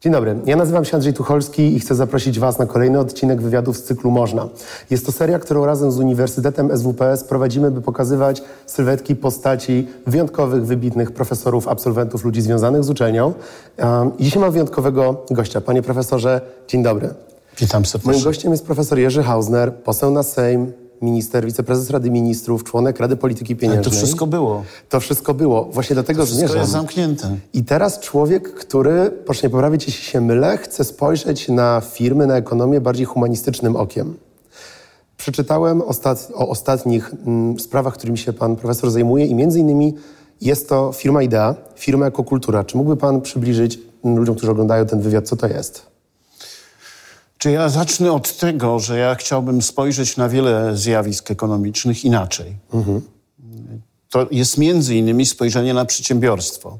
Dzień dobry, ja nazywam się Andrzej Tucholski i chcę zaprosić Was na kolejny odcinek wywiadów z cyklu Można. Jest to seria, którą razem z Uniwersytetem SWPS prowadzimy, by pokazywać sylwetki postaci wyjątkowych, wybitnych profesorów, absolwentów, ludzi związanych z uczelnią. Um, Dzisiaj mam wyjątkowego gościa. Panie profesorze, dzień dobry. Witam serdecznie. Moim gościem jest profesor Jerzy Hausner, poseł na Sejm, minister, wiceprezes Rady Ministrów, członek Rady Polityki Pieniężnej. to wszystko było. To wszystko było. Właśnie do tego Wszystko zmierzam. jest zamknięte. I teraz człowiek, który, proszę nie poprawić, jeśli się mylę, chce spojrzeć na firmy, na ekonomię bardziej humanistycznym okiem. Przeczytałem ostat... o ostatnich mm, sprawach, którymi się pan profesor zajmuje i między innymi jest to firma Idea, firma Ekokultura. Czy mógłby pan przybliżyć mm, ludziom, którzy oglądają ten wywiad, co to jest? Czy ja zacznę od tego, że ja chciałbym spojrzeć na wiele zjawisk ekonomicznych inaczej. To jest między innymi spojrzenie na przedsiębiorstwo,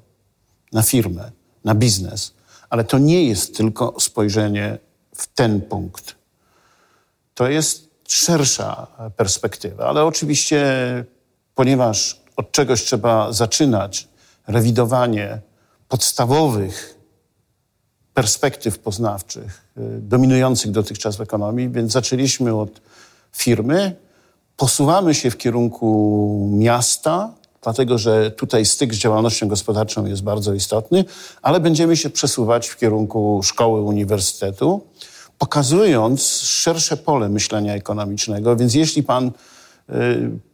na firmę, na biznes. Ale to nie jest tylko spojrzenie w ten punkt. To jest szersza perspektywa, ale oczywiście, ponieważ od czegoś trzeba zaczynać, rewidowanie podstawowych perspektyw poznawczych y, dominujących dotychczas w ekonomii, więc zaczęliśmy od firmy, posuwamy się w kierunku miasta, dlatego że tutaj styk z działalnością gospodarczą jest bardzo istotny, ale będziemy się przesuwać w kierunku szkoły, uniwersytetu, pokazując szersze pole myślenia ekonomicznego. Więc jeśli pan y,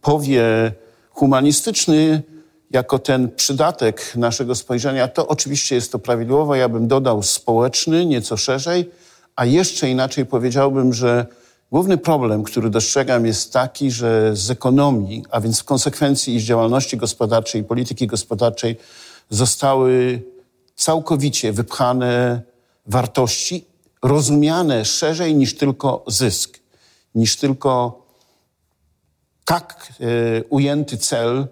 powie humanistyczny, jako ten przydatek naszego spojrzenia, to oczywiście jest to prawidłowo. Ja bym dodał społeczny, nieco szerzej, a jeszcze inaczej powiedziałbym, że główny problem, który dostrzegam, jest taki, że z ekonomii, a więc w konsekwencji i z działalności gospodarczej, i polityki gospodarczej, zostały całkowicie wypchane wartości, rozumiane szerzej niż tylko zysk, niż tylko tak e, ujęty cel,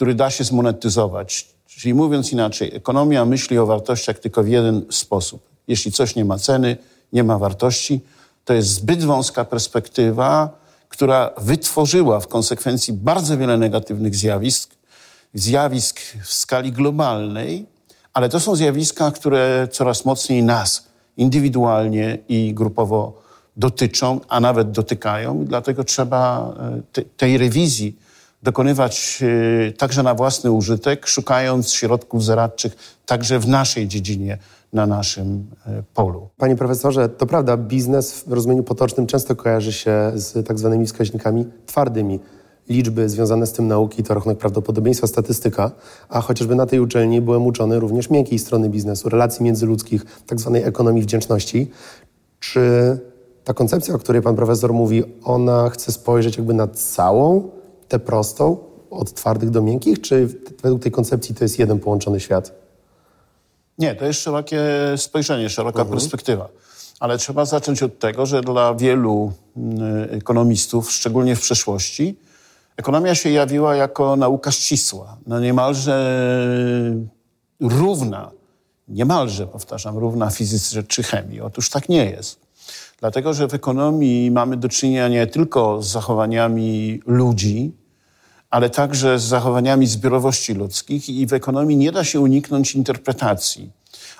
który da się zmonetyzować. Czyli mówiąc inaczej, ekonomia myśli o wartościach tylko w jeden sposób. Jeśli coś nie ma ceny, nie ma wartości, to jest zbyt wąska perspektywa, która wytworzyła w konsekwencji bardzo wiele negatywnych zjawisk, zjawisk w skali globalnej, ale to są zjawiska, które coraz mocniej nas indywidualnie i grupowo dotyczą, a nawet dotykają. Dlatego trzeba e, te, tej rewizji dokonywać e, także na własny użytek, szukając środków zaradczych także w naszej dziedzinie, na naszym e, polu. Panie profesorze, to prawda, biznes w rozumieniu potocznym często kojarzy się z tak zwanymi wskaźnikami twardymi. Liczby związane z tym nauki to rachunek prawdopodobieństwa, statystyka, a chociażby na tej uczelni byłem uczony również miękkiej strony biznesu, relacji międzyludzkich, tak zwanej ekonomii wdzięczności. Czy ta koncepcja, o której pan profesor mówi, ona chce spojrzeć jakby na całą tę prostą, od twardych do miękkich, czy według tej koncepcji to jest jeden połączony świat? Nie, to jest szerokie spojrzenie, szeroka perspektywa. Ale trzeba zacząć od tego, że dla wielu mm, ekonomistów, szczególnie w przeszłości, ekonomia się jawiła jako nauka ścisła, no niemalże równa, niemalże, powtarzam, równa fizyce czy chemii. Otóż tak nie jest. Dlatego, że w ekonomii mamy do czynienia nie tylko z zachowaniami ludzi, ale także z zachowaniami zbiorowości ludzkich i w ekonomii nie da się uniknąć interpretacji.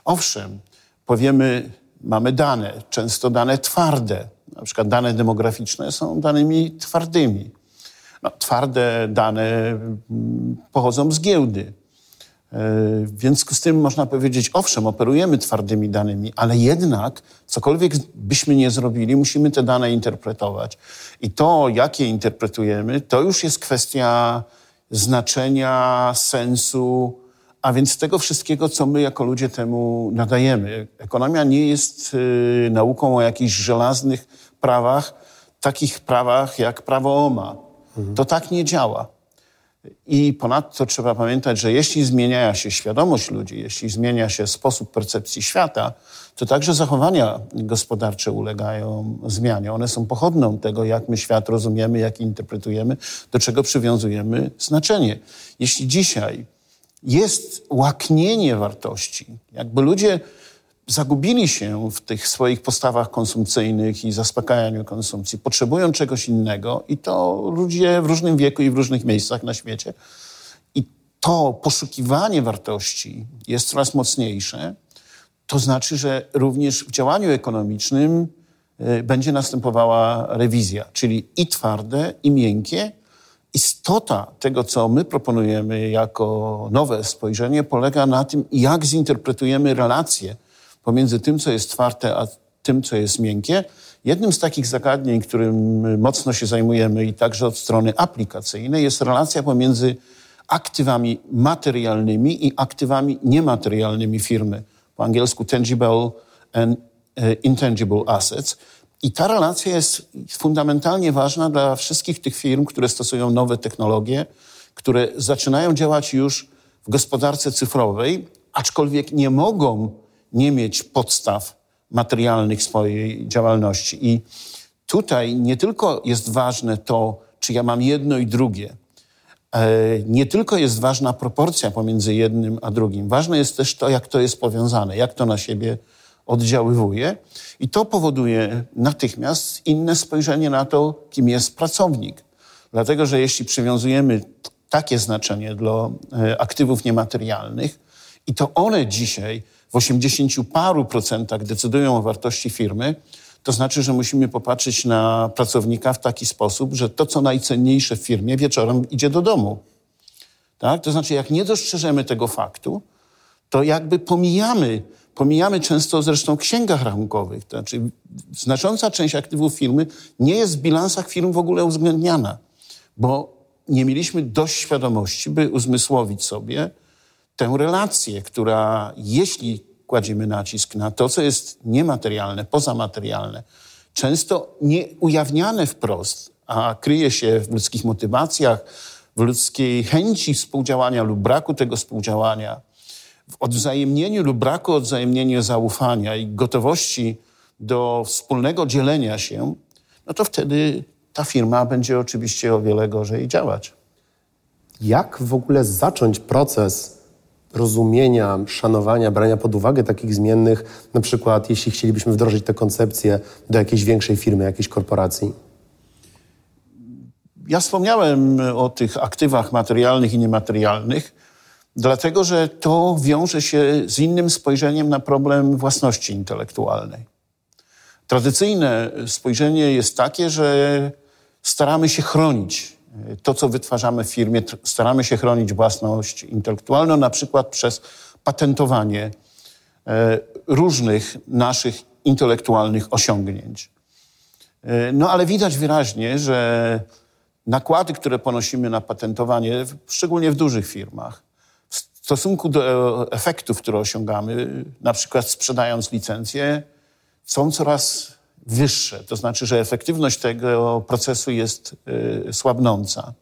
Owszem, powiemy, mamy dane, często dane twarde, na przykład dane demograficzne są danymi twardymi. No, twarde dane mm, pochodzą z giełdy. E, W związku z tym można powiedzieć, owszem, operujemy twardymi danymi, ale jednak cokolwiek byśmy nie zrobili, musimy te dane interpretować. I to, jak je interpretujemy, to już jest kwestia znaczenia, sensu, a więc tego wszystkiego, co my jako ludzie temu nadajemy. Ekonomia nie jest y, nauką o jakichś żelaznych prawach, takich prawach jak prawo OMA. To tak nie działa. I ponadto trzeba pamiętać, że jeśli zmienia się świadomość ludzi, jeśli zmienia się sposób percepcji świata, to także zachowania gospodarcze ulegają zmianie. One są pochodną tego, jak my świat rozumiemy, jak interpretujemy, do czego przywiązujemy znaczenie. Jeśli dzisiaj jest łaknienie wartości, jakby ludzie zagubili się w tych swoich postawach konsumpcyjnych i zaspokajaniu konsumpcji, potrzebują czegoś innego i to ludzie w różnym wieku i w różnych miejscach na świecie. I to poszukiwanie wartości jest coraz mocniejsze. to znaczy, że również w działaniu ekonomicznym y, będzie następowała rewizja, czyli i twarde, i miękkie. Istota tego, co my proponujemy jako nowe spojrzenie, polega na tym, jak zinterpretujemy relacje pomiędzy tym, co jest twarde, a tym, co jest miękkie. Jednym z takich zagadnień, którym mocno się zajmujemy i także od strony aplikacyjnej, jest relacja pomiędzy aktywami materialnymi i aktywami niematerialnymi firmy. Po angielsku tangible and e, intangible assets. I ta relacja jest fundamentalnie ważna dla wszystkich tych firm, które stosują nowe technologie, które zaczynają działać już w gospodarce cyfrowej, aczkolwiek nie mogą nie mieć podstaw materialnych swojej działalności. I tutaj nie tylko jest ważne to, czy ja mam jedno i drugie, e, nie tylko jest ważna proporcja pomiędzy jednym a drugim, ważne jest też to, jak to jest powiązane, jak to na siebie oddziaływuje. I to powoduje natychmiast inne spojrzenie na to, kim jest pracownik. Dlatego, że jeśli przywiązujemy takie znaczenie do e, aktywów niematerialnych, i to one dzisiaj w 80 paru procentach decydują o wartości firmy, to znaczy, że musimy popatrzeć na pracownika w taki sposób, że to, co najcenniejsze w firmie, wieczorem idzie do domu. Tak? To znaczy, jak nie dostrzeżemy tego faktu, to jakby pomijamy, pomijamy często zresztą w księgach rachunkowych. To znaczy, znacząca część aktywów firmy nie jest w bilansach firm w ogóle uwzględniana, bo nie mieliśmy dość świadomości, by uzmysłowić sobie, tę relację, która jeśli kładziemy nacisk na to, co jest niematerialne, pozamaterialne, często nie ujawniane wprost, a kryje się w ludzkich motywacjach, w ludzkiej chęci współdziałania lub braku tego współdziałania, w odwzajemnieniu lub braku odwzajemnienia zaufania i gotowości do wspólnego dzielenia się, no to wtedy ta firma będzie oczywiście o wiele gorzej działać. Jak w ogóle zacząć proces rozumienia, szanowania, brania pod uwagę takich zmiennych, na przykład jeśli chcielibyśmy wdrożyć tę koncepcję do jakiejś większej firmy, jakiejś korporacji? Ja wspomniałem o tych aktywach materialnych i niematerialnych, dlatego że to wiąże się z innym spojrzeniem na problem własności intelektualnej. Tradycyjne spojrzenie jest takie, że staramy się chronić to, co wytwarzamy w firmie, staramy się chronić własność intelektualną, na przykład przez patentowanie e, różnych naszych intelektualnych osiągnięć. E, no ale widać wyraźnie, że nakłady, które ponosimy na patentowanie, szczególnie w dużych firmach, w stosunku do efektów, które osiągamy, na przykład sprzedając licencje, są coraz wyższe. To znaczy, że efektywność tego procesu jest y, słabnąca.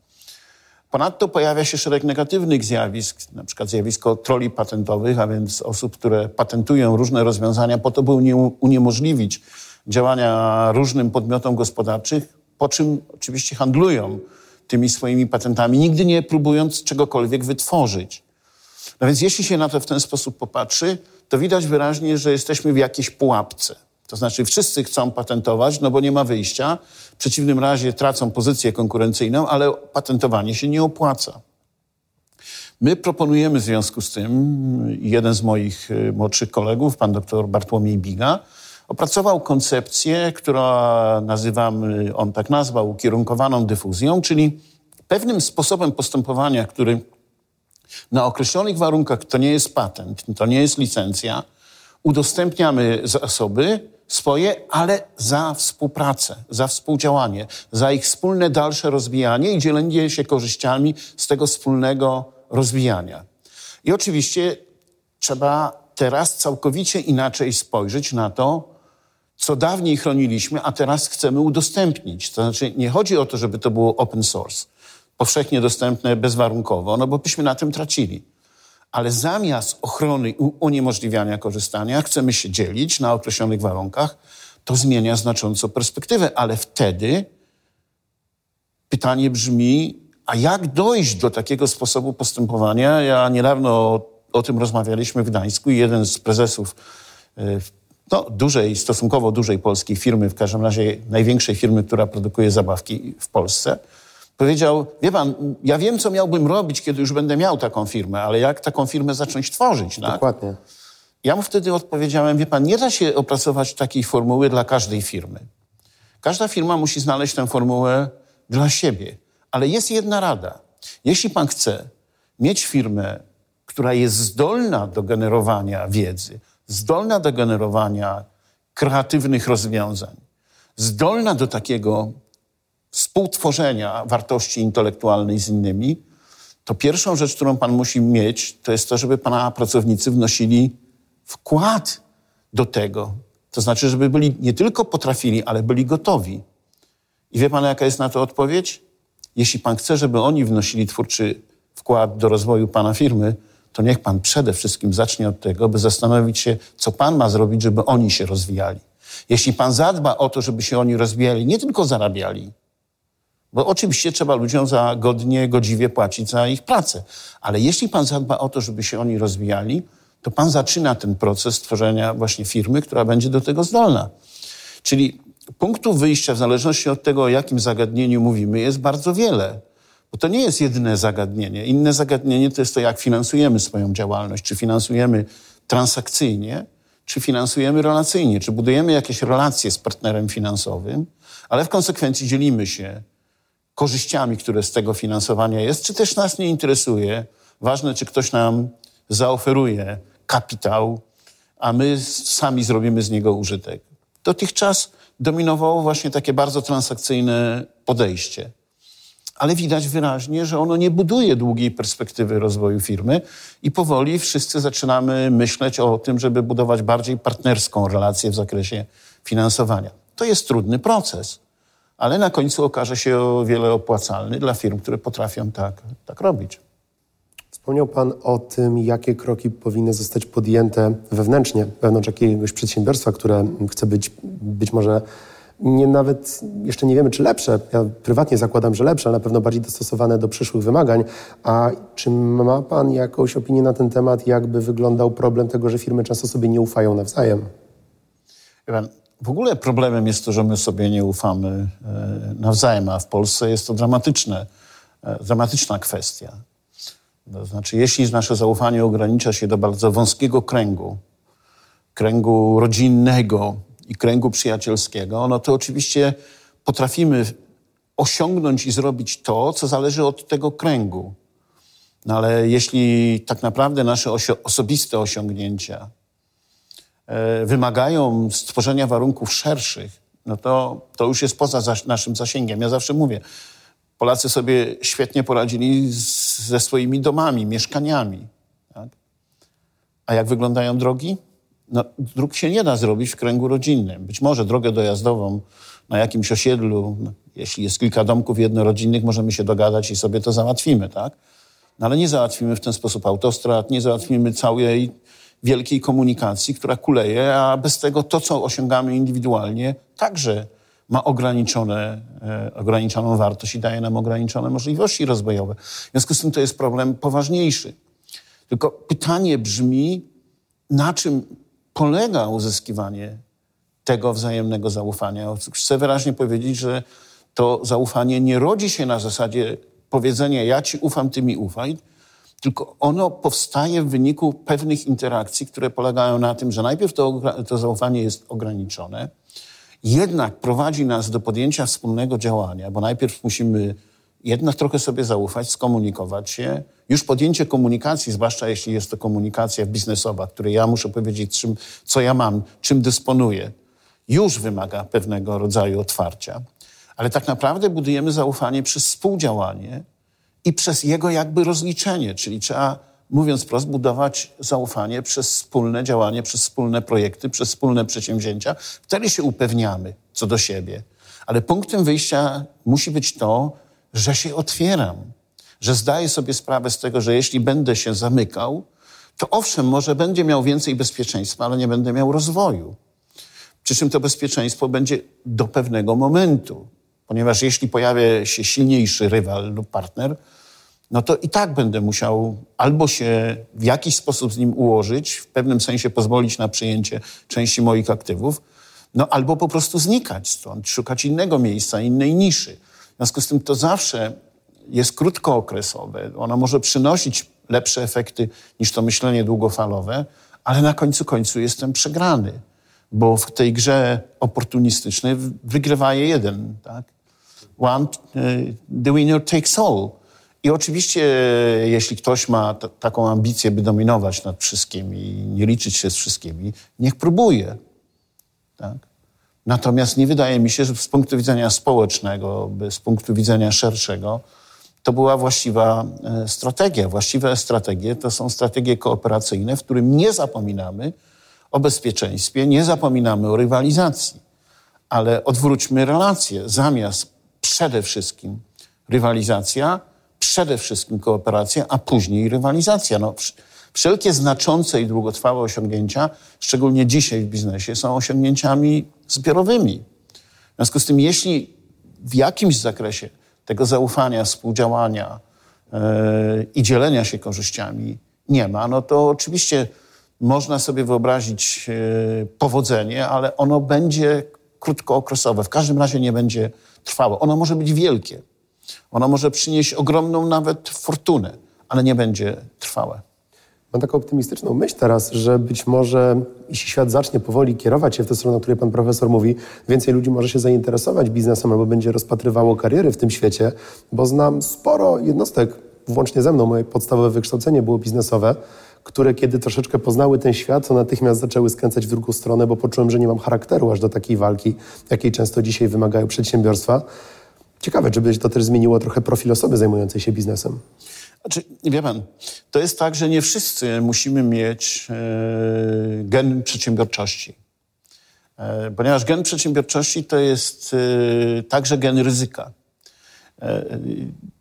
Ponadto pojawia się szereg negatywnych zjawisk, na przykład zjawisko troli patentowych, a więc osób, które patentują różne rozwiązania po to, by uniemożliwić działania różnym podmiotom gospodarczym, po czym oczywiście handlują tymi swoimi patentami, nigdy nie próbując czegokolwiek wytworzyć. No więc jeśli się na to w ten sposób popatrzy, to widać wyraźnie, że jesteśmy w jakiejś pułapce. To znaczy wszyscy chcą patentować, no bo nie ma wyjścia. W przeciwnym razie tracą pozycję konkurencyjną, ale patentowanie się nie opłaca. My proponujemy w związku z tym, jeden z moich y, młodszych kolegów, pan dr Bartłomiej Biga, opracował koncepcję, która nazywam, on tak nazwał, ukierunkowaną dyfuzją, czyli pewnym sposobem postępowania, który na określonych warunkach, to nie jest patent, to nie jest licencja, udostępniamy zasoby, swoje, ale za współpracę, za współdziałanie, za ich wspólne dalsze rozwijanie i dzielenie się korzyściami z tego wspólnego rozwijania. I oczywiście trzeba teraz całkowicie inaczej spojrzeć na to, co dawniej chroniliśmy, a teraz chcemy udostępnić. To znaczy, nie chodzi o to, żeby to było open source, powszechnie dostępne bezwarunkowo, no bo byśmy na tym tracili ale zamiast ochrony i uniemożliwiania korzystania chcemy się dzielić na określonych warunkach, to zmienia znacząco perspektywę, ale wtedy pytanie brzmi, a jak dojść do takiego sposobu postępowania? Ja niedawno o, o tym rozmawialiśmy w Gdańsku i jeden z prezesów e, no, dużej, stosunkowo dużej polskiej firmy, w każdym razie największej firmy, która produkuje zabawki w Polsce, Powiedział, wie pan, ja wiem, co miałbym robić, kiedy już będę miał taką firmę, ale jak taką firmę zacząć tworzyć? Tak? Dokładnie. Ja mu wtedy odpowiedziałem, wie pan, nie da się opracować takiej formuły dla każdej firmy. Każda firma musi znaleźć tę formułę dla siebie. Ale jest jedna rada. Jeśli pan chce mieć firmę, która jest zdolna do generowania wiedzy, zdolna do generowania kreatywnych rozwiązań, zdolna do takiego współtworzenia wartości intelektualnej z innymi, to pierwszą rzecz, którą pan musi mieć, to jest to, żeby pana pracownicy wnosili wkład do tego. To znaczy, żeby byli nie tylko potrafili, ale byli gotowi. I wie pan, jaka jest na to odpowiedź? Jeśli pan chce, żeby oni wnosili twórczy wkład do rozwoju pana firmy, to niech pan przede wszystkim zacznie od tego, by zastanowić się, co pan ma zrobić, żeby oni się rozwijali. Jeśli pan zadba o to, żeby się oni rozwijali, nie tylko zarabiali, bo oczywiście trzeba ludziom za godnie, godziwie płacić za ich pracę, ale jeśli pan zadba o to, żeby się oni rozwijali, to pan zaczyna ten proces tworzenia właśnie firmy, która będzie do tego zdolna. Czyli punktów wyjścia, w zależności od tego, o jakim zagadnieniu mówimy, jest bardzo wiele. Bo to nie jest jedyne zagadnienie. Inne zagadnienie to jest to, jak finansujemy swoją działalność. Czy finansujemy transakcyjnie, czy finansujemy relacyjnie, czy budujemy jakieś relacje z partnerem finansowym, ale w konsekwencji dzielimy się korzyściami, które z tego finansowania jest, czy też nas nie interesuje. Ważne, czy ktoś nam zaoferuje kapitał, a my sami zrobimy z niego użytek. Dotychczas dominowało właśnie takie bardzo transakcyjne podejście. Ale widać wyraźnie, że ono nie buduje długiej perspektywy rozwoju firmy i powoli wszyscy zaczynamy myśleć o tym, żeby budować bardziej partnerską relację w zakresie finansowania. To jest trudny proces, ale na końcu okaże się o wiele opłacalny dla firm, które potrafią tak, tak robić. Wspomniał Pan o tym, jakie kroki powinny zostać podjęte wewnętrznie, wewnątrz jakiegoś przedsiębiorstwa, które chce być być może nie nawet, jeszcze nie wiemy, czy lepsze. Ja prywatnie zakładam, że lepsze, ale na pewno bardziej dostosowane do przyszłych wymagań. A czy ma Pan jakąś opinię na ten temat, jakby wyglądał problem tego, że firmy często sobie nie ufają nawzajem? W ogóle problemem jest to, że my sobie nie ufamy e, nawzajem, a w Polsce jest to dramatyczne, e, dramatyczna kwestia. To znaczy, jeśli nasze zaufanie ogranicza się do bardzo wąskiego kręgu, kręgu rodzinnego i kręgu przyjacielskiego, no to oczywiście potrafimy osiągnąć i zrobić to, co zależy od tego kręgu. No ale jeśli tak naprawdę nasze osobiste osiągnięcia wymagają stworzenia warunków szerszych, no to, to już jest poza zas naszym zasięgiem. Ja zawsze mówię, Polacy sobie świetnie poradzili z, ze swoimi domami, mieszkaniami. Tak? A jak wyglądają drogi? No, dróg się nie da zrobić w kręgu rodzinnym. Być może drogę dojazdową na jakimś osiedlu, no, jeśli jest kilka domków jednorodzinnych, możemy się dogadać i sobie to załatwimy, tak? No, ale nie załatwimy w ten sposób autostrad, nie załatwimy całej wielkiej komunikacji, która kuleje, a bez tego to, co osiągamy indywidualnie, także ma ograniczone, e, ograniczoną wartość i daje nam ograniczone możliwości rozwojowe. W związku z tym to jest problem poważniejszy. Tylko pytanie brzmi, na czym polega uzyskiwanie tego wzajemnego zaufania? Chcę wyraźnie powiedzieć, że to zaufanie nie rodzi się na zasadzie powiedzenia ja ci ufam, ty mi ufaj, tylko ono powstaje w wyniku pewnych interakcji, które polegają na tym, że najpierw to, to zaufanie jest ograniczone, jednak prowadzi nas do podjęcia wspólnego działania, bo najpierw musimy jednak trochę sobie zaufać, skomunikować się. Już podjęcie komunikacji, zwłaszcza jeśli jest to komunikacja biznesowa, której ja muszę powiedzieć, czym, co ja mam, czym dysponuję, już wymaga pewnego rodzaju otwarcia. Ale tak naprawdę budujemy zaufanie przez współdziałanie i przez jego jakby rozliczenie, czyli trzeba mówiąc wprost, budować zaufanie przez wspólne działanie, przez wspólne projekty, przez wspólne przedsięwzięcia. Wtedy się upewniamy co do siebie. Ale punktem wyjścia musi być to, że się otwieram, że zdaję sobie sprawę z tego, że jeśli będę się zamykał, to owszem, może będzie miał więcej bezpieczeństwa, ale nie będę miał rozwoju. Przy czym to bezpieczeństwo będzie do pewnego momentu, ponieważ jeśli pojawia się silniejszy rywal lub partner, no to i tak będę musiał albo się w jakiś sposób z nim ułożyć, w pewnym sensie pozwolić na przyjęcie części moich aktywów, no albo po prostu znikać stąd, szukać innego miejsca, innej niszy. W związku z tym to zawsze jest krótkookresowe. Ono może przynosić lepsze efekty niż to myślenie długofalowe, ale na końcu końcu jestem przegrany, bo w tej grze oportunistycznej wygrywa jeden, tak? One, y, the winner takes all. I oczywiście, jeśli ktoś ma taką ambicję, by dominować nad wszystkim i nie liczyć się z wszystkimi, niech próbuje. Tak? Natomiast nie wydaje mi się, że z punktu widzenia społecznego, z punktu widzenia szerszego, to była właściwa e, strategia. Właściwe strategie to są strategie kooperacyjne, w którym nie zapominamy o bezpieczeństwie, nie zapominamy o rywalizacji, ale odwróćmy relacje. Zamiast przede wszystkim rywalizacja, przede wszystkim kooperacja, a później rywalizacja. No, wszelkie znaczące i długotrwałe osiągnięcia, szczególnie dzisiaj w biznesie, są osiągnięciami zbiorowymi. W związku z tym, jeśli w jakimś zakresie tego zaufania, współdziałania yy, i dzielenia się korzyściami nie ma, no to oczywiście można sobie wyobrazić yy, powodzenie, ale ono będzie krótkookresowe. W każdym razie nie będzie trwałe. Ono może być wielkie. Ono może przynieść ogromną nawet fortunę, ale nie będzie trwałe. Mam taką optymistyczną myśl teraz, że być może jeśli świat zacznie powoli kierować się w tę stronę, o której pan profesor mówi, więcej ludzi może się zainteresować biznesem albo będzie rozpatrywało kariery w tym świecie, bo znam sporo jednostek, włącznie ze mną, moje podstawowe wykształcenie było biznesowe, które kiedy troszeczkę poznały ten świat, to natychmiast zaczęły skręcać w drugą stronę, bo poczułem, że nie mam charakteru aż do takiej walki, jakiej często dzisiaj wymagają przedsiębiorstwa. Ciekawe, czy by to też zmieniło trochę profil osoby zajmującej się biznesem. Znaczy, wie pan, to jest tak, że nie wszyscy musimy mieć e, gen przedsiębiorczości. E, ponieważ gen przedsiębiorczości to jest e, także gen ryzyka. E,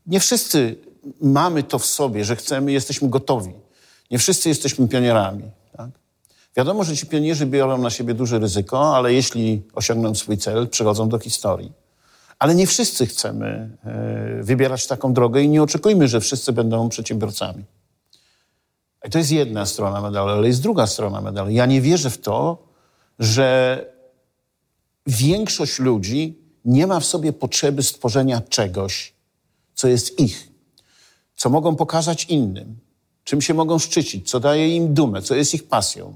nie wszyscy mamy to w sobie, że chcemy, jesteśmy gotowi. Nie wszyscy jesteśmy pionierami. Tak? Wiadomo, że ci pionierzy biorą na siebie duże ryzyko, ale jeśli osiągną swój cel, przechodzą do historii. Ale nie wszyscy chcemy e, wybierać taką drogę i nie oczekujmy, że wszyscy będą przedsiębiorcami. I to jest jedna strona medalu, ale jest druga strona medalu. Ja nie wierzę w to, że większość ludzi nie ma w sobie potrzeby stworzenia czegoś, co jest ich, co mogą pokazać innym, czym się mogą szczycić, co daje im dumę, co jest ich pasją.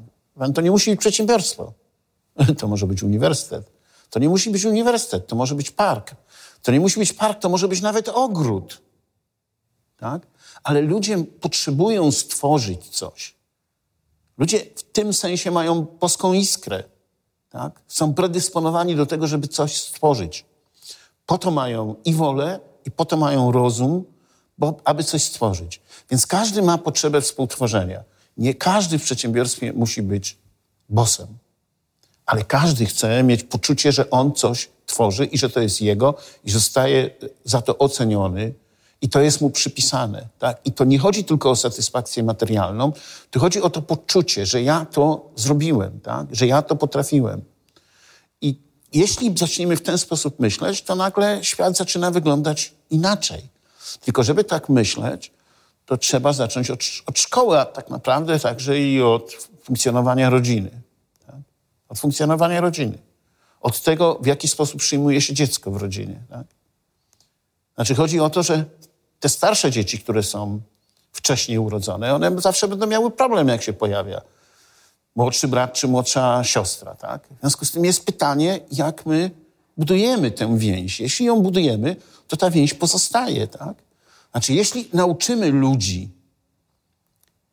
To nie musi być przedsiębiorstwo. To może być uniwersytet. To nie musi być uniwersytet, to może być park. To nie musi być park, to może być nawet ogród. Tak? Ale ludzie potrzebują stworzyć coś. Ludzie w tym sensie mają boską iskrę. Tak? Są predysponowani do tego, żeby coś stworzyć. Po to mają i wolę, i po to mają rozum, bo, aby coś stworzyć. Więc każdy ma potrzebę współtworzenia. Nie każdy w przedsiębiorstwie musi być bosem ale każdy chce mieć poczucie, że on coś tworzy i że to jest jego i zostaje za to oceniony i to jest mu przypisane. Tak? I to nie chodzi tylko o satysfakcję materialną, to chodzi o to poczucie, że ja to zrobiłem, tak? że ja to potrafiłem. I jeśli zaczniemy w ten sposób myśleć, to nagle świat zaczyna wyglądać inaczej. Tylko żeby tak myśleć, to trzeba zacząć od, od szkoły, a tak naprawdę także i od funkcjonowania rodziny od funkcjonowania rodziny, od tego, w jaki sposób przyjmuje się dziecko w rodzinie. Tak? Znaczy chodzi o to, że te starsze dzieci, które są wcześniej urodzone, one zawsze będą miały problem, jak się pojawia młodszy brat czy młodsza siostra. Tak? W związku z tym jest pytanie, jak my budujemy tę więź. Jeśli ją budujemy, to ta więź pozostaje. Tak? Znaczy, jeśli nauczymy ludzi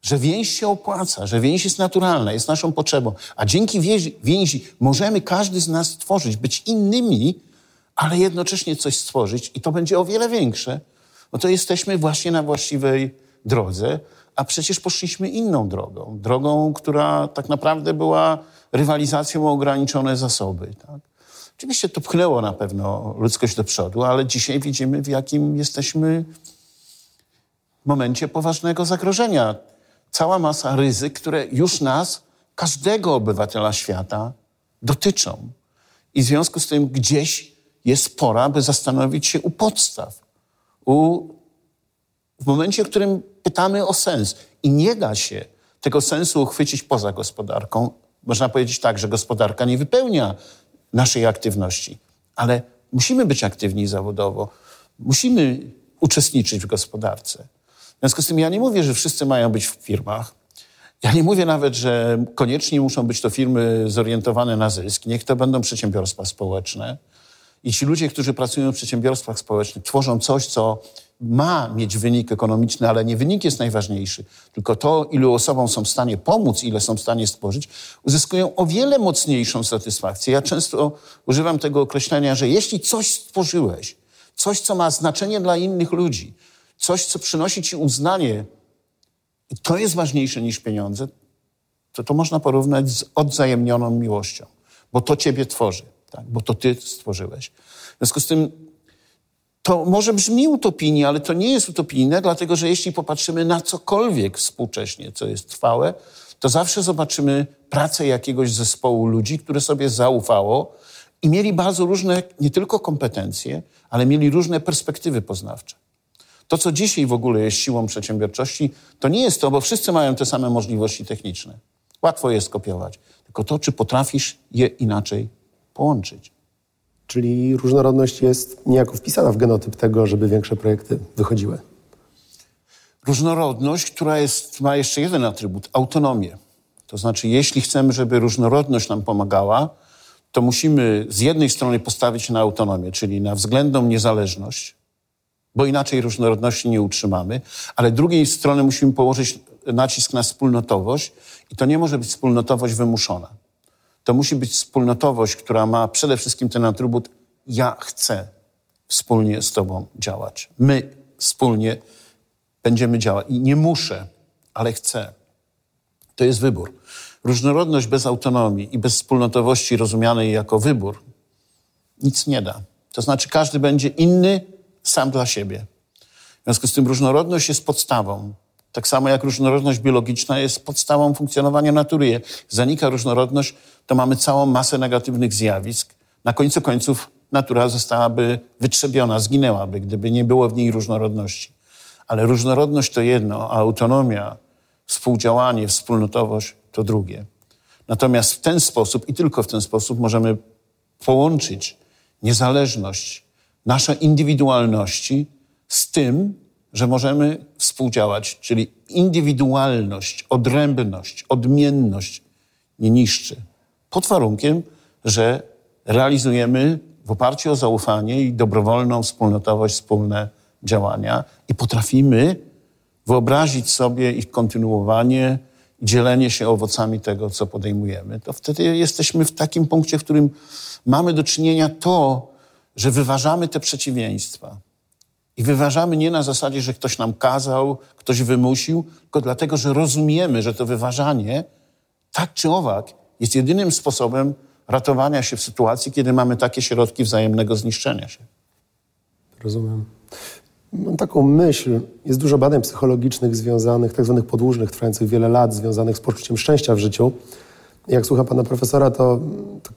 że więź się opłaca, że więź jest naturalna, jest naszą potrzebą, a dzięki więzi, więzi możemy każdy z nas stworzyć, być innymi, ale jednocześnie coś stworzyć i to będzie o wiele większe, no to jesteśmy właśnie na właściwej drodze, a przecież poszliśmy inną drogą. Drogą, która tak naprawdę była rywalizacją o ograniczone zasoby. Tak? Oczywiście to pchnęło na pewno ludzkość do przodu, ale dzisiaj widzimy, w jakim jesteśmy momencie poważnego zagrożenia cała masa ryzyk, które już nas, każdego obywatela świata, dotyczą. I w związku z tym gdzieś jest pora, by zastanowić się u podstaw. U, w momencie, w którym pytamy o sens. I nie da się tego sensu uchwycić poza gospodarką. Można powiedzieć tak, że gospodarka nie wypełnia naszej aktywności, ale musimy być aktywni zawodowo, musimy uczestniczyć w gospodarce. W związku z tym ja nie mówię, że wszyscy mają być w firmach. Ja nie mówię nawet, że koniecznie muszą być to firmy zorientowane na zysk. Niech to będą przedsiębiorstwa społeczne. I ci ludzie, którzy pracują w przedsiębiorstwach społecznych, tworzą coś, co ma mieć wynik ekonomiczny, ale nie wynik jest najważniejszy, tylko to, ilu osobom są w stanie pomóc, ile są w stanie stworzyć, uzyskują o wiele mocniejszą satysfakcję. Ja często używam tego określenia, że jeśli coś stworzyłeś, coś, co ma znaczenie dla innych ludzi, coś, co przynosi ci uznanie, to jest ważniejsze niż pieniądze, to to można porównać z odzajemnioną miłością, bo to ciebie tworzy, tak? bo to ty stworzyłeś. W związku z tym to może brzmi utopijnie, ale to nie jest utopijne, dlatego że jeśli popatrzymy na cokolwiek współcześnie, co jest trwałe, to zawsze zobaczymy pracę jakiegoś zespołu ludzi, które sobie zaufało i mieli bardzo różne nie tylko kompetencje, ale mieli różne perspektywy poznawcze. To, co dzisiaj w ogóle jest siłą przedsiębiorczości, to nie jest to, bo wszyscy mają te same możliwości techniczne. Łatwo je skopiować. Tylko to, czy potrafisz je inaczej połączyć. Czyli różnorodność jest niejako wpisana w genotyp tego, żeby większe projekty wychodziły. Różnorodność, która jest, ma jeszcze jeden atrybut autonomię. To znaczy, jeśli chcemy, żeby różnorodność nam pomagała, to musimy z jednej strony postawić na autonomię, czyli na względną niezależność, bo inaczej różnorodności nie utrzymamy, ale z drugiej strony musimy położyć nacisk na wspólnotowość i to nie może być wspólnotowość wymuszona. To musi być wspólnotowość, która ma przede wszystkim ten atrybut ja chcę wspólnie z Tobą działać. My wspólnie będziemy działać. I nie muszę, ale chcę. To jest wybór. Różnorodność bez autonomii i bez wspólnotowości rozumianej jako wybór nic nie da. To znaczy każdy będzie inny sam dla siebie. W związku z tym różnorodność jest podstawą. Tak samo jak różnorodność biologiczna jest podstawą funkcjonowania natury. Zanika różnorodność, to mamy całą masę negatywnych zjawisk. Na końcu końców natura zostałaby wytrzebiona, zginęłaby, gdyby nie było w niej różnorodności. Ale różnorodność to jedno, a autonomia, współdziałanie, wspólnotowość to drugie. Natomiast w ten sposób i tylko w ten sposób możemy połączyć niezależność, nasze indywidualności z tym, że możemy współdziałać, czyli indywidualność, odrębność, odmienność nie niszczy. Pod warunkiem, że realizujemy w oparciu o zaufanie i dobrowolną wspólnotowość, wspólne działania i potrafimy wyobrazić sobie ich kontynuowanie, dzielenie się owocami tego, co podejmujemy, to wtedy jesteśmy w takim punkcie, w którym mamy do czynienia to, że wyważamy te przeciwieństwa. I wyważamy nie na zasadzie, że ktoś nam kazał, ktoś wymusił, tylko dlatego, że rozumiemy, że to wyważanie, tak czy owak, jest jedynym sposobem ratowania się w sytuacji, kiedy mamy takie środki wzajemnego zniszczenia się. Rozumiem. Mam taką myśl, jest dużo badań psychologicznych związanych, tak zwanych podłużnych, trwających wiele lat, związanych z poczuciem szczęścia w życiu. Jak słucham pana profesora, to, to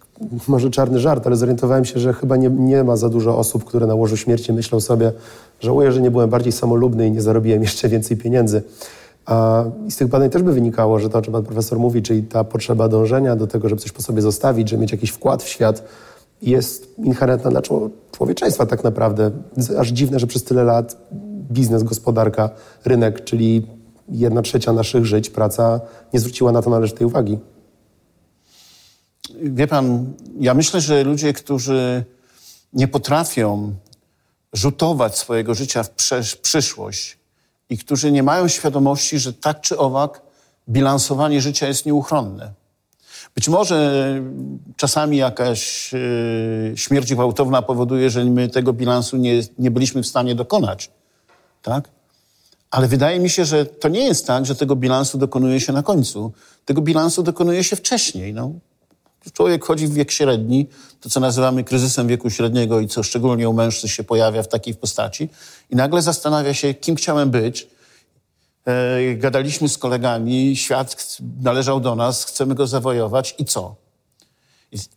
może czarny żart, ale zorientowałem się, że chyba nie, nie ma za dużo osób, które na łożu śmierci myślą sobie, żałuję, że nie byłem bardziej samolubny i nie zarobiłem jeszcze więcej pieniędzy. A z tych badań też by wynikało, że to, o czym pan profesor mówi, czyli ta potrzeba dążenia do tego, żeby coś po sobie zostawić, żeby mieć jakiś wkład w świat, jest inherentna dla człowieczeństwa tak naprawdę. Aż dziwne, że przez tyle lat biznes, gospodarka, rynek, czyli jedna trzecia naszych żyć, praca nie zwróciła na to należytej uwagi. Wie pan, ja myślę, że ludzie, którzy nie potrafią rzutować swojego życia w przyszłość i którzy nie mają świadomości, że tak czy owak bilansowanie życia jest nieuchronne. Być może czasami jakaś yy, śmierć gwałtowna powoduje, że my tego bilansu nie, nie byliśmy w stanie dokonać. Tak? Ale wydaje mi się, że to nie jest tak, że tego bilansu dokonuje się na końcu. Tego bilansu dokonuje się wcześniej. No człowiek wchodzi w wiek średni, to co nazywamy kryzysem wieku średniego i co szczególnie u mężczyzn się pojawia w takiej postaci i nagle zastanawia się, kim chciałem być. E, gadaliśmy z kolegami, świat należał do nas, chcemy go zawojować i co?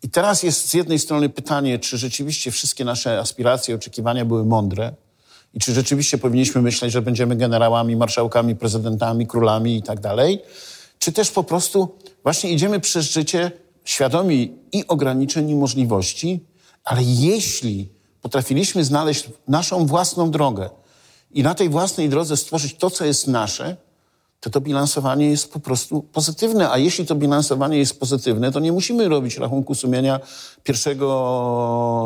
I teraz jest z jednej strony pytanie, czy rzeczywiście wszystkie nasze aspiracje, oczekiwania były mądre i czy rzeczywiście powinniśmy myśleć, że będziemy generałami, marszałkami, prezydentami, królami i tak dalej, czy też po prostu właśnie idziemy przez życie świadomi i ograniczeń, i możliwości, ale jeśli potrafiliśmy znaleźć naszą własną drogę i na tej własnej drodze stworzyć to, co jest nasze, to to bilansowanie jest po prostu pozytywne. A jeśli to bilansowanie jest pozytywne, to nie musimy robić rachunku sumienia 1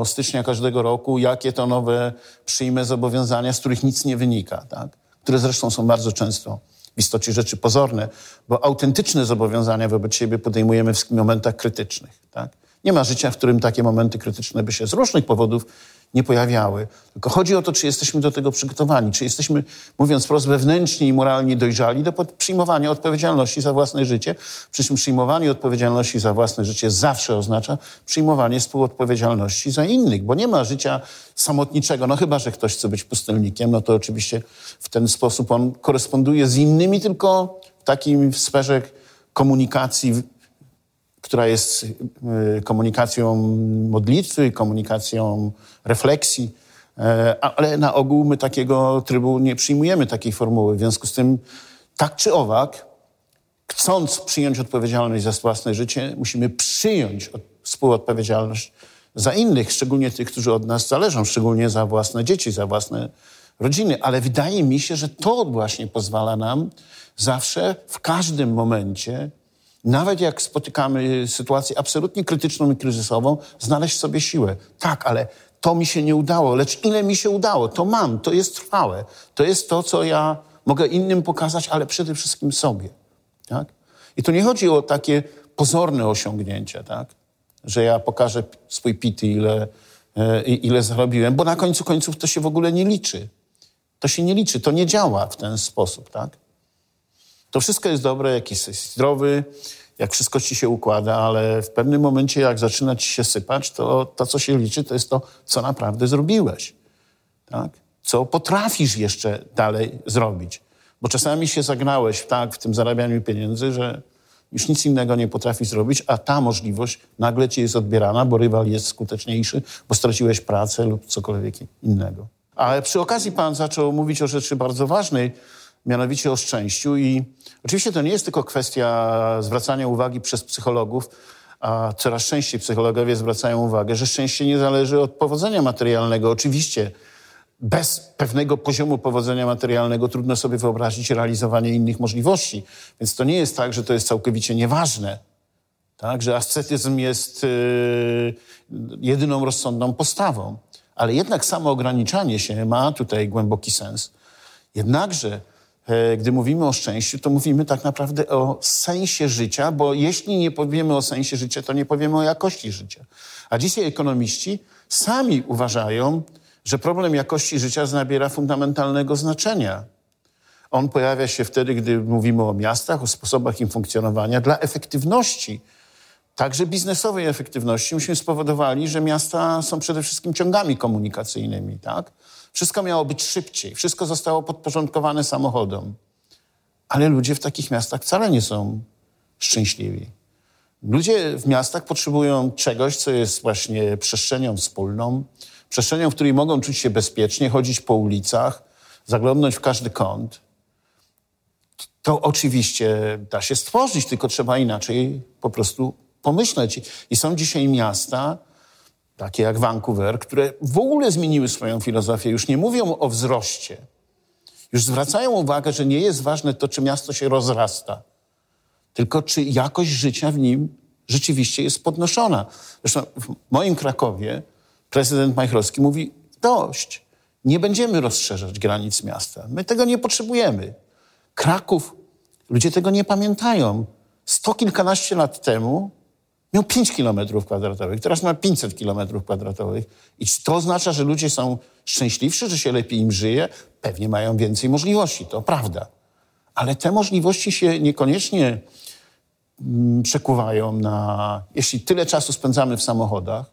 stycznia każdego roku, jakie to nowe przyjmę zobowiązania, z których nic nie wynika, tak? które zresztą są bardzo często w istocie rzeczy pozorne, bo autentyczne zobowiązania wobec siebie podejmujemy w momentach krytycznych. Tak? Nie ma życia, w którym takie momenty krytyczne by się z różnych powodów nie pojawiały. Tylko chodzi o to, czy jesteśmy do tego przygotowani, czy jesteśmy, mówiąc wprost, wewnętrznie i moralnie dojrzali do przyjmowania odpowiedzialności za własne życie. Przy czym przyjmowanie odpowiedzialności za własne życie zawsze oznacza przyjmowanie współodpowiedzialności za innych, bo nie ma życia samotniczego, no chyba, że ktoś chce być pustelnikiem, no to oczywiście w ten sposób on koresponduje z innymi, tylko w takim sferze komunikacji która jest y, komunikacją modlitwy, komunikacją refleksji, e, ale na ogół my takiego trybu nie przyjmujemy, takiej formuły. W związku z tym, tak czy owak, chcąc przyjąć odpowiedzialność za własne życie, musimy przyjąć współodpowiedzialność za innych, szczególnie tych, którzy od nas zależą, szczególnie za własne dzieci, za własne rodziny. Ale wydaje mi się, że to właśnie pozwala nam zawsze, w każdym momencie nawet jak spotykamy sytuację absolutnie krytyczną i kryzysową, znaleźć sobie siłę. Tak, ale to mi się nie udało, lecz ile mi się udało, to mam, to jest trwałe. To jest to, co ja mogę innym pokazać, ale przede wszystkim sobie. Tak? I tu nie chodzi o takie pozorne osiągnięcia, tak? że ja pokażę swój pity, ile, e, ile zarobiłem, bo na końcu końców to się w ogóle nie liczy. To się nie liczy, to nie działa w ten sposób, tak? To wszystko jest dobre, jak jesteś zdrowy, jak wszystko ci się układa, ale w pewnym momencie, jak zaczyna ci się sypać, to to, co się liczy, to jest to, co naprawdę zrobiłeś. Tak? Co potrafisz jeszcze dalej zrobić. Bo czasami się zagnałeś tak, w tym zarabianiu pieniędzy, że już nic innego nie potrafisz zrobić, a ta możliwość nagle ci jest odbierana, bo rywal jest skuteczniejszy, bo straciłeś pracę lub cokolwiek innego. Ale przy okazji pan zaczął mówić o rzeczy bardzo ważnej, mianowicie o szczęściu. I oczywiście to nie jest tylko kwestia zwracania uwagi przez psychologów, a coraz częściej psychologowie zwracają uwagę, że szczęście nie zależy od powodzenia materialnego. Oczywiście bez pewnego poziomu powodzenia materialnego trudno sobie wyobrazić realizowanie innych możliwości. Więc to nie jest tak, że to jest całkowicie nieważne. Tak, że ascetyzm jest yy, jedyną rozsądną postawą. Ale jednak samo ograniczanie się ma tutaj głęboki sens. Jednakże gdy mówimy o szczęściu, to mówimy tak naprawdę o sensie życia, bo jeśli nie powiemy o sensie życia, to nie powiemy o jakości życia. A dzisiaj ekonomiści sami uważają, że problem jakości życia nabiera fundamentalnego znaczenia. On pojawia się wtedy, gdy mówimy o miastach, o sposobach ich funkcjonowania, dla efektywności, także biznesowej efektywności. Myśmy spowodowali, że miasta są przede wszystkim ciągami komunikacyjnymi, tak? Wszystko miało być szybciej, wszystko zostało podporządkowane samochodom. Ale ludzie w takich miastach wcale nie są szczęśliwi. Ludzie w miastach potrzebują czegoś, co jest właśnie przestrzenią wspólną, przestrzenią, w której mogą czuć się bezpiecznie, chodzić po ulicach, zaglądnąć w każdy kąt. To oczywiście da się stworzyć, tylko trzeba inaczej po prostu pomyśleć. I są dzisiaj miasta, takie jak Vancouver, które w ogóle zmieniły swoją filozofię, już nie mówią o wzroście. Już zwracają uwagę, że nie jest ważne to, czy miasto się rozrasta, tylko czy jakość życia w nim rzeczywiście jest podnoszona. Zresztą w moim Krakowie prezydent Majchrowski mówi: dość, nie będziemy rozszerzać granic miasta. My tego nie potrzebujemy. Kraków, ludzie tego nie pamiętają. Sto kilkanaście lat temu miał 5 kilometrów kwadratowych, teraz ma 500 kilometrów kwadratowych. I czy to oznacza, że ludzie są szczęśliwsi, że się lepiej im żyje? Pewnie mają więcej możliwości, to prawda. Ale te możliwości się niekoniecznie mm, przekuwają na... Jeśli tyle czasu spędzamy w samochodach,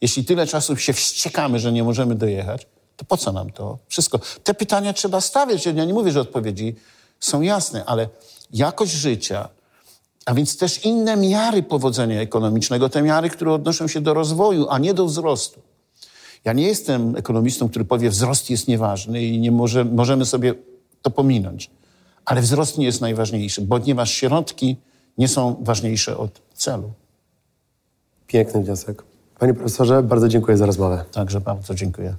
jeśli tyle czasu się wściekamy, że nie możemy dojechać, to po co nam to wszystko? Te pytania trzeba stawiać. Ja nie mówię, że odpowiedzi są jasne, ale jakość życia, a więc też inne miary powodzenia ekonomicznego, te miary, które odnoszą się do rozwoju, a nie do wzrostu. Ja nie jestem ekonomistą, który powie, wzrost jest nieważny i nie może, możemy sobie to pominąć. Ale wzrost nie jest najważniejszy, ponieważ środki nie są ważniejsze od celu. Piękny wniosek. Panie profesorze, bardzo dziękuję za rozmowę. Także bardzo dziękuję.